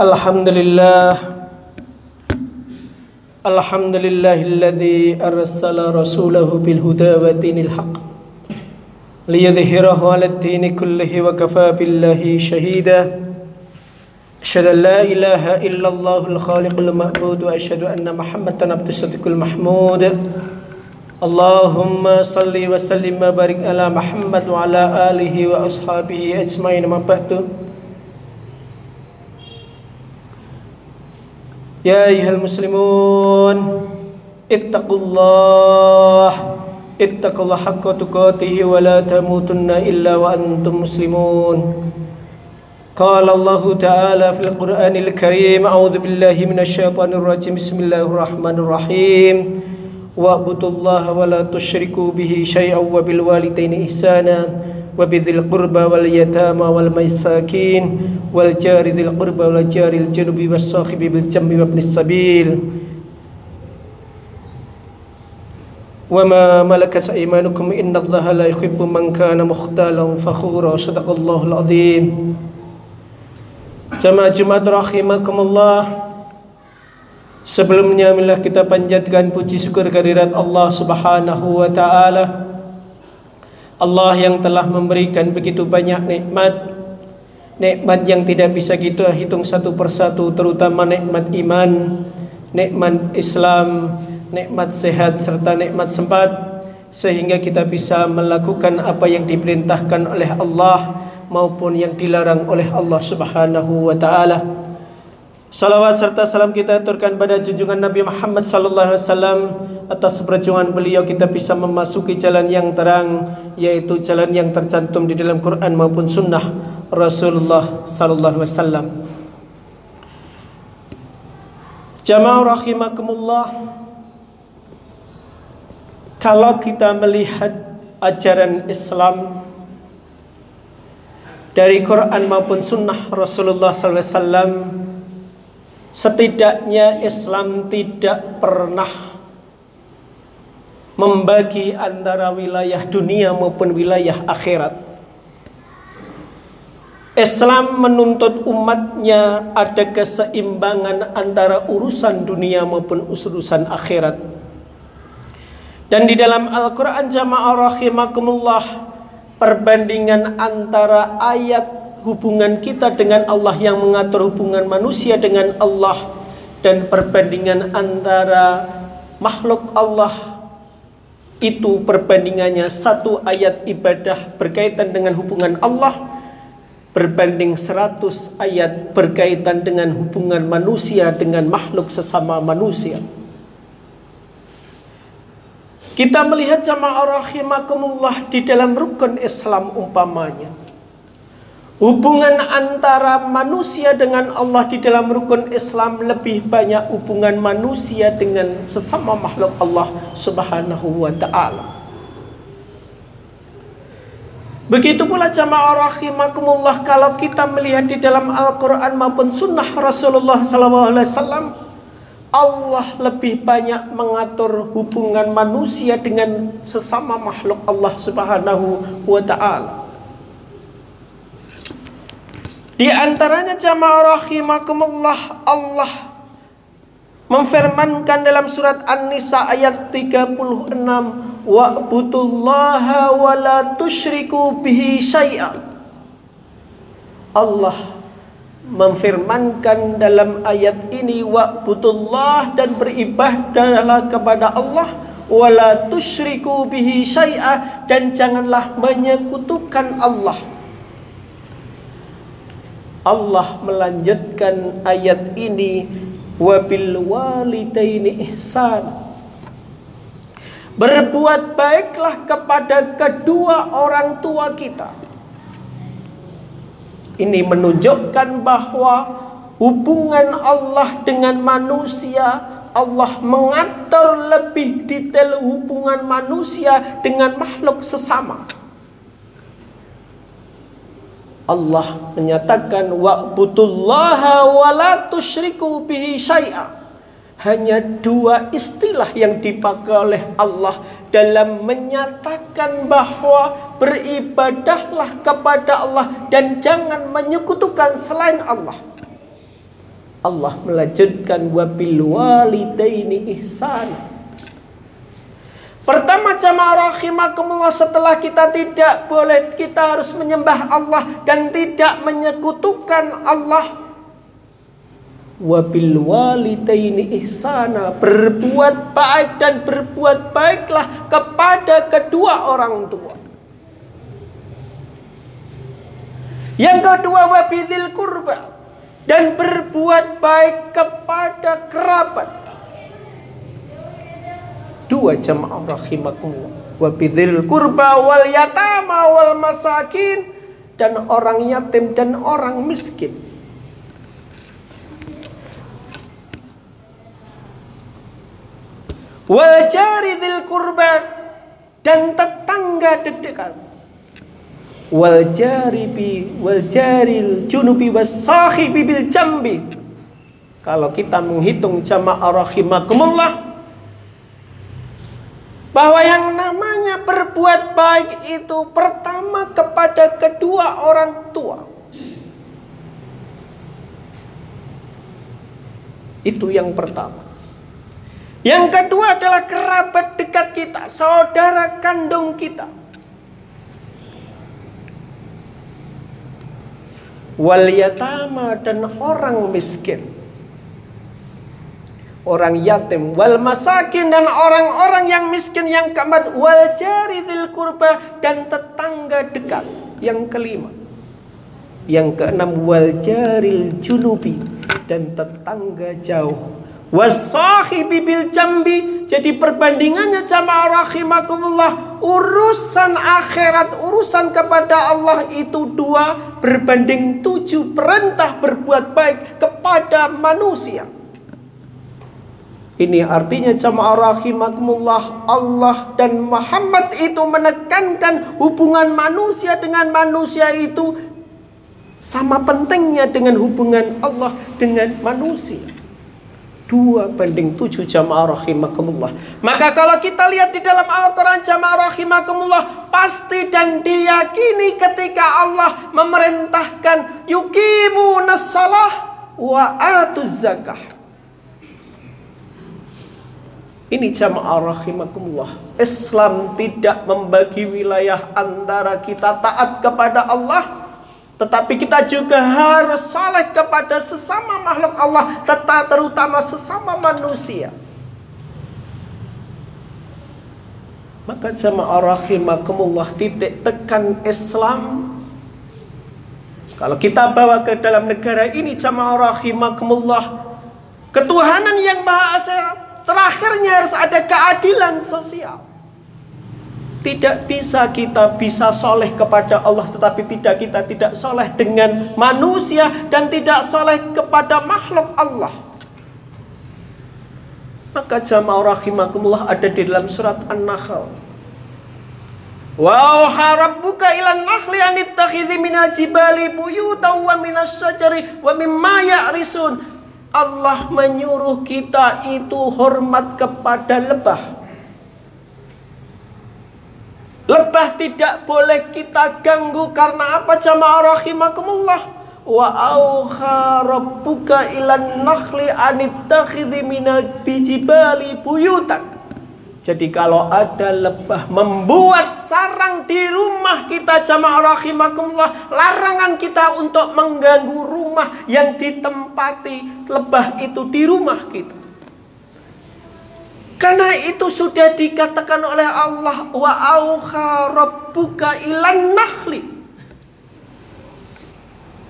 الحمد لله الحمد لله الذي أرسل رسوله بالهدى ودين الحق ليظهره على الدين كله وكفى بالله شهيدا. أشهد أن لا إله إلا الله الخالق المعبود وأشهد أن محمدا عبد الصديق المحمود. اللهم صل وسلم وبارك على محمد وعلى آله وأصحابه أجمعين. ما بعد يا أيها المسلمون اتقوا الله اتقوا الله حق تقاته ولا تموتن إلا وأنتم مسلمون. قال الله تعالى في القرآن الكريم أعوذ بالله من الشيطان الرجيم بسم الله الرحمن الرحيم. واعبدوا الله ولا تشركوا به شيئا وبالوالدين إحسانا. وبذي القربى واليتامى والمساكين والجار ذي القربى والجار الجنب والصاحب بالجنب وابن السبيل وما ملكت أيمانكم إن الله لا يحب من كان مختالا فخورا صدق الله العظيم Jamaah Jumat rahimakumullah Sebelumnya marilah kita panjatkan puji syukur kehadirat Allah Subhanahu wa taala. Allah yang telah memberikan begitu banyak nikmat Nikmat yang tidak bisa kita hitung satu persatu Terutama nikmat iman Nikmat Islam Nikmat sehat serta nikmat sempat Sehingga kita bisa melakukan apa yang diperintahkan oleh Allah Maupun yang dilarang oleh Allah subhanahu wa ta'ala Salawat serta salam kita aturkan pada junjungan Nabi Muhammad sallallahu alaihi wasallam atas perjuangan beliau kita bisa memasuki jalan yang terang yaitu jalan yang tercantum di dalam Quran maupun sunnah Rasulullah sallallahu alaihi wasallam. Jamaah rahimakumullah kalau kita melihat ajaran Islam dari Quran maupun sunnah Rasulullah sallallahu alaihi wasallam Setidaknya Islam tidak pernah membagi antara wilayah dunia maupun wilayah akhirat. Islam menuntut umatnya ada keseimbangan antara urusan dunia maupun urusan akhirat. Dan di dalam Al-Quran jamaah rahimakumullah perbandingan antara ayat hubungan kita dengan Allah yang mengatur hubungan manusia dengan Allah dan perbandingan antara makhluk Allah itu perbandingannya satu ayat ibadah berkaitan dengan hubungan Allah berbanding seratus ayat berkaitan dengan hubungan manusia dengan makhluk sesama manusia. Kita melihat jamaah rahimakumullah di dalam rukun Islam umpamanya. Hubungan antara manusia dengan Allah di dalam rukun Islam lebih banyak hubungan manusia dengan sesama makhluk Allah Subhanahu wa taala. Begitu pula jamaah rahimakumullah kalau kita melihat di dalam Al-Qur'an maupun sunnah Rasulullah sallallahu alaihi wasallam Allah lebih banyak mengatur hubungan manusia dengan sesama makhluk Allah Subhanahu wa taala. Di antaranya jamaah rahimakumullah Allah memfirmankan dalam surat An-Nisa ayat 36 wa'budullaha wa la tusyriku bihi syai'a. Allah memfirmankan dalam ayat ini wa'budullah dan beribadahlah kepada Allah wala tusyriku bihi syai'a dan janganlah menyekutukan Allah Allah melanjutkan ayat ini wabil walidaini ihsan berbuat baiklah kepada kedua orang tua kita ini menunjukkan bahwa hubungan Allah dengan manusia Allah mengatur lebih detail hubungan manusia dengan makhluk sesama. Allah menyatakan wa'budullaha wa la tusyriku bihi syai'a. Hanya dua istilah yang dipakai oleh Allah dalam menyatakan bahwa beribadahlah kepada Allah dan jangan menyekutukan selain Allah. Allah melanjutkan wabil walidaini ihsana. Pertama jamaah rahimakumullah setelah kita tidak boleh kita harus menyembah Allah dan tidak menyekutukan Allah. Wabil walidaini ihsana berbuat baik dan berbuat baiklah kepada kedua orang tua. Yang kedua wabidil kurba dan berbuat baik kepada kerabat dua jamaah rahimakumullah. Wabidil kurba wal yatama wal masakin. Dan orang yatim dan orang miskin. Wal jari dzil dan tetangga dekat. Wal jaribi wal jaril junubi was sahibi bil jambi. Kalau kita menghitung jamaah rahimakumullah bahwa yang namanya berbuat baik itu pertama kepada kedua orang tua. Itu yang pertama. Yang kedua adalah kerabat dekat kita, saudara kandung kita. Wal yatama dan orang miskin. Orang yatim wal masakin dan orang-orang yang miskin yang keempat wal jaridil kurba dan tetangga dekat. Yang kelima. Yang keenam wal jaril junubi dan tetangga jauh wasahibi bil jambi jadi perbandingannya jamaah rahimakumullah urusan akhirat urusan kepada Allah itu dua berbanding tujuh perintah berbuat baik kepada manusia ini artinya jamaah rahimakumullah Allah dan Muhammad itu menekankan hubungan manusia dengan manusia itu sama pentingnya dengan hubungan Allah dengan manusia dua banding tujuh jamaah rahimakumullah. Maka kalau kita lihat di dalam Al-Quran jamaah rahimakumullah. Pasti dan diyakini ketika Allah memerintahkan yukimu nasalah wa atuz zakah. Ini jamaah rahimakumullah. Islam tidak membagi wilayah antara kita taat kepada Allah tetapi kita juga harus saleh kepada sesama makhluk Allah, tetap terutama sesama manusia. Maka jamaah rahimakumullah titik tekan Islam kalau kita bawa ke dalam negara ini jamaah rahimakumullah ketuhanan yang maha esa terakhirnya harus ada keadilan sosial. Tidak bisa kita bisa soleh kepada Allah Tetapi tidak kita tidak soleh dengan manusia Dan tidak soleh kepada makhluk Allah. Maka jamaah rahimakumullah ada di dalam surat An-Nahl Wa rabbuka ilan nakhli anittakhidhi minal jibali wa minas syajari wa mimma ya'risun Allah menyuruh kita itu hormat kepada lebah Lebah tidak boleh kita ganggu karena apa jamaah rahimakumullah. Wa auha rabbuka ilan nakhli anittakhidhi minal bijibali buyutan. Jadi kalau ada lebah membuat sarang di rumah kita jamaah rahimakumullah, larangan kita untuk mengganggu rumah yang ditempati lebah itu di rumah kita. Karena itu sudah dikatakan oleh Allah wa auha rabbuka ilan nakhli.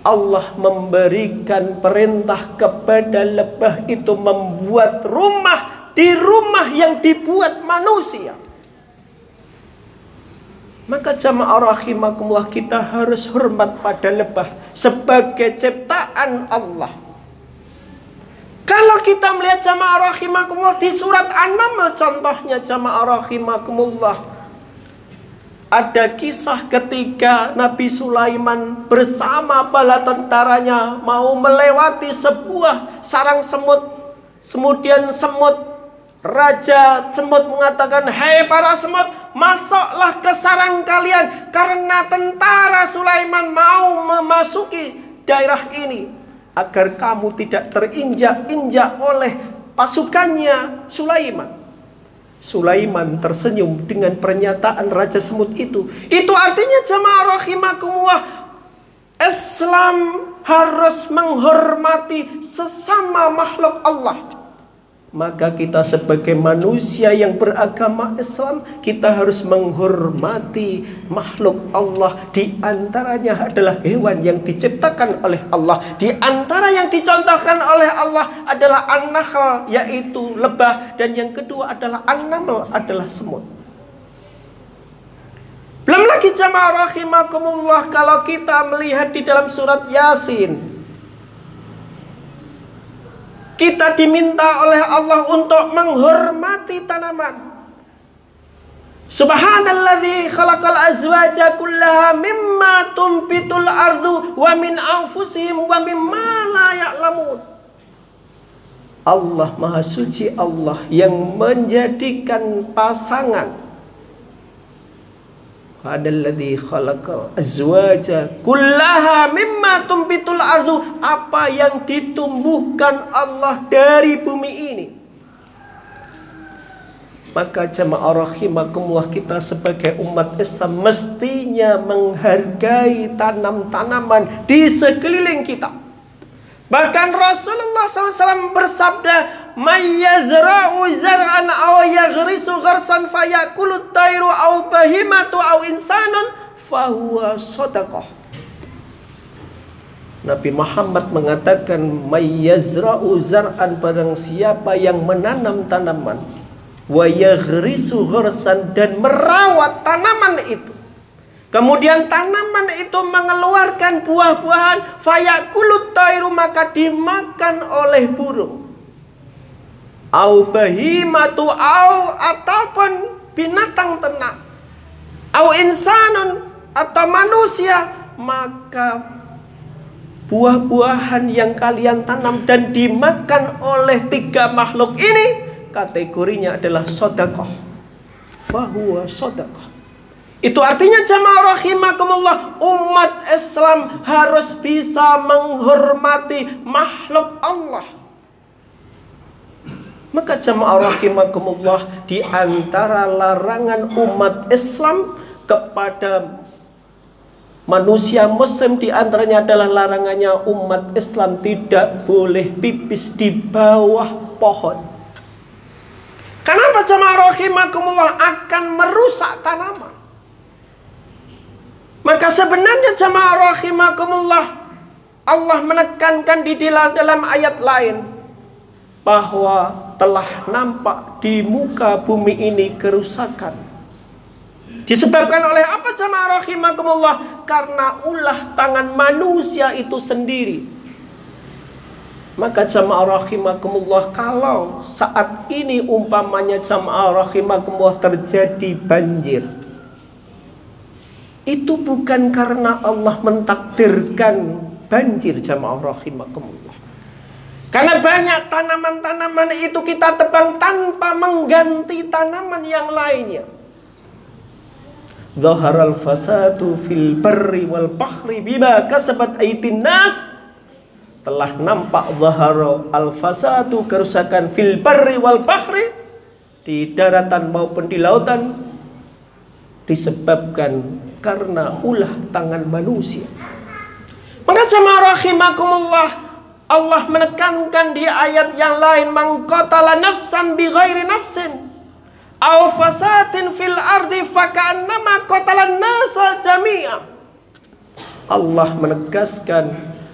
Allah memberikan perintah kepada lebah itu membuat rumah di rumah yang dibuat manusia. Maka jamaah rahimakumullah kita harus hormat pada lebah sebagai ciptaan Allah. Kalau kita melihat jamaah rahimakumullah di surat An-Naml contohnya jamaah rahimakumullah ada kisah ketika Nabi Sulaiman bersama bala tentaranya mau melewati sebuah sarang semut. Kemudian semut Raja semut mengatakan, "Hei para semut, masuklah ke sarang kalian karena tentara Sulaiman mau memasuki daerah ini." agar kamu tidak terinjak-injak oleh pasukannya Sulaiman. Sulaiman tersenyum dengan pernyataan Raja Semut itu. Itu artinya jamaah rahimakumullah Islam harus menghormati sesama makhluk Allah maka kita sebagai manusia yang beragama Islam kita harus menghormati makhluk Allah. Di antaranya adalah hewan yang diciptakan oleh Allah. Di antara yang dicontohkan oleh Allah adalah an-nahl yaitu lebah. Dan yang kedua adalah an-naml adalah semut. Belum lagi jamaah rahimakumullah kalau kita melihat di dalam surat Yasin kita diminta oleh Allah untuk menghormati tanaman. Subhanalladzi khalaqal azwaja kullaha mimma tumpitul ardu wa min anfusihim wa mimma la ya'lamun. Allah Maha Suci Allah yang menjadikan pasangan Adalladzi khalaqal azwaja kullaha mimma tumbitul ardu. Apa yang ditumbuhkan Allah dari bumi ini? Maka jamaah rahimakumullah kita sebagai umat Islam mestinya menghargai tanam-tanaman di sekeliling kita. Bahkan Rasulullah SAW bersabda, "Mayyazra'u zar'an aw yaghrisu gharsan fayakulu tairu aw bahimatu aw insanun fahuwa sadaqah." Nabi Muhammad mengatakan, "Mayyazra'u zar'an barang siapa yang menanam tanaman, wa yaghrisu gharsan dan merawat tanaman itu." Kemudian tanaman itu mengeluarkan buah-buahan fayakulut tairu maka dimakan oleh burung. Au bahimatu au ataupun binatang ternak. Au insanun atau manusia maka buah-buahan yang kalian tanam dan dimakan oleh tiga makhluk ini kategorinya adalah sodakoh. Fahuwa sodakoh. Itu artinya jamaah rahimakumullah umat Islam harus bisa menghormati makhluk Allah. Maka jamaah rahimakumullah di antara larangan umat Islam kepada manusia muslim di antaranya adalah larangannya umat Islam tidak boleh pipis di bawah pohon. Kenapa jamaah rahimakumullah akan merusak tanaman? Maka sebenarnya jamaah rahimakumullah Allah menekankan di dalam ayat lain bahwa telah nampak di muka bumi ini kerusakan. Disebabkan oleh apa jamaah rahimakumullah? Karena ulah tangan manusia itu sendiri. Maka jamaah rahimakumullah kalau saat ini umpamanya jamaah rahimakumullah terjadi banjir itu bukan karena Allah mentakdirkan banjir jamaah rahimakumullah. Karena banyak tanaman-tanaman itu kita tebang tanpa mengganti tanaman yang lainnya. Zaharal fasadu fil barri wal bahri bima kasabat aitin nas telah nampak zaharal al fasadu kerusakan fil barri wal bahri di daratan maupun di lautan disebabkan karena ulah tangan manusia. Maka jemaah rahimakumullah Allah menekankan di ayat yang lain mangqatala nafsan bi ghairi nafsin aw fasatin fil ardi fakannama qatala nasa jami'a. Allah menegaskan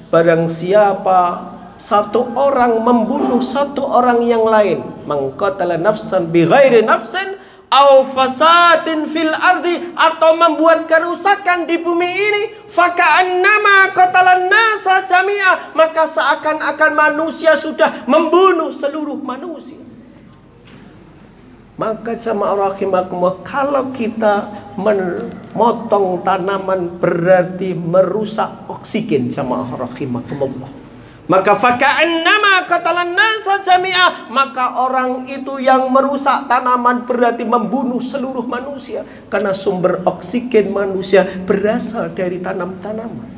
barang siapa satu orang membunuh satu orang yang lain mangqatala nafsan bi ghairi nafsin au fasadin fil ardi atau membuat kerusakan di bumi ini faka'annama qatalan nasa jami'a maka seakan-akan manusia sudah membunuh seluruh manusia. Maka jamaah rahimakumullah kalau kita memotong tanaman berarti merusak oksigen jamaah rahimakumullah maka faka'annama qatalan nasa jami'ah maka orang itu yang merusak tanaman berarti membunuh seluruh manusia karena sumber oksigen manusia berasal dari tanam-tanaman.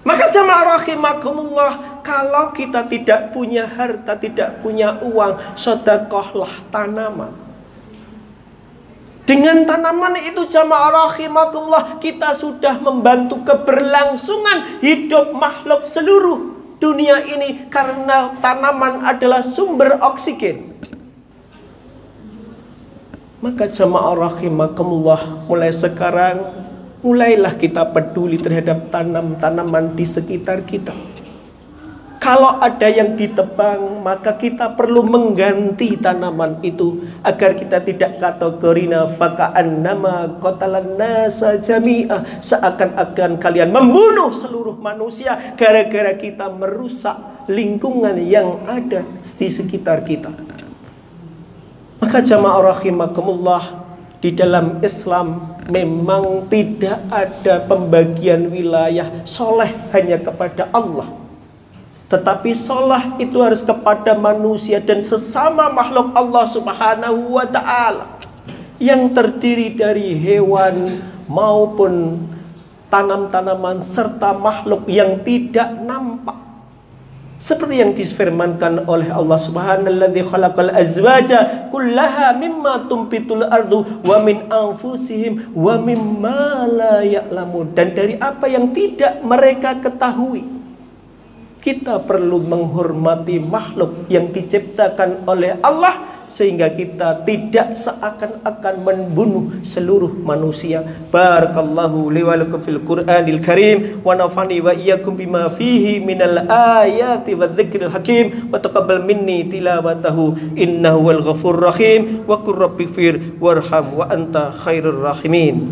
Maka jamaah rahimakumullah, kalau kita tidak punya harta, tidak punya uang, sedekahlah tanaman. Dengan tanaman itu jamaah rahimakumullah, kita sudah membantu keberlangsungan hidup makhluk seluruh dunia ini karena tanaman adalah sumber oksigen. Maka jamaah rahimakumullah, mulai sekarang mulailah kita peduli terhadap tanam-tanaman di sekitar kita. Kalau ada yang ditebang, maka kita perlu mengganti tanaman itu agar kita tidak kategorina fakaan nama kotalan nasa jami'ah seakan-akan kalian membunuh seluruh manusia gara-gara kita merusak lingkungan yang ada di sekitar kita. Maka jamaah rahimakumullah di dalam Islam memang tidak ada pembagian wilayah soleh hanya kepada Allah. Tetapi soleh itu harus kepada manusia dan sesama makhluk Allah subhanahu wa ta'ala. Yang terdiri dari hewan maupun tanam-tanaman serta makhluk yang tidak nampak. Seperti yang difirmankan oleh Allah Subhanallazi khalaqal azwaja kullaha mimma tumpitul ardu wa min anfusihim wa mimma la ya'lamun dan dari apa yang tidak mereka ketahui. Kita perlu menghormati makhluk yang diciptakan oleh Allah sehingga kita tidak seakan-akan membunuh seluruh manusia. Barakallahu li wa lakum fil Qur'anil Karim wa nafani wa iyyakum bima fihi minal ayati wa dzikril hakim wa taqabbal minni tilawatahu innahu wal ghafurur rahim wa qur rabbighfir warham wa anta khairur rahimin.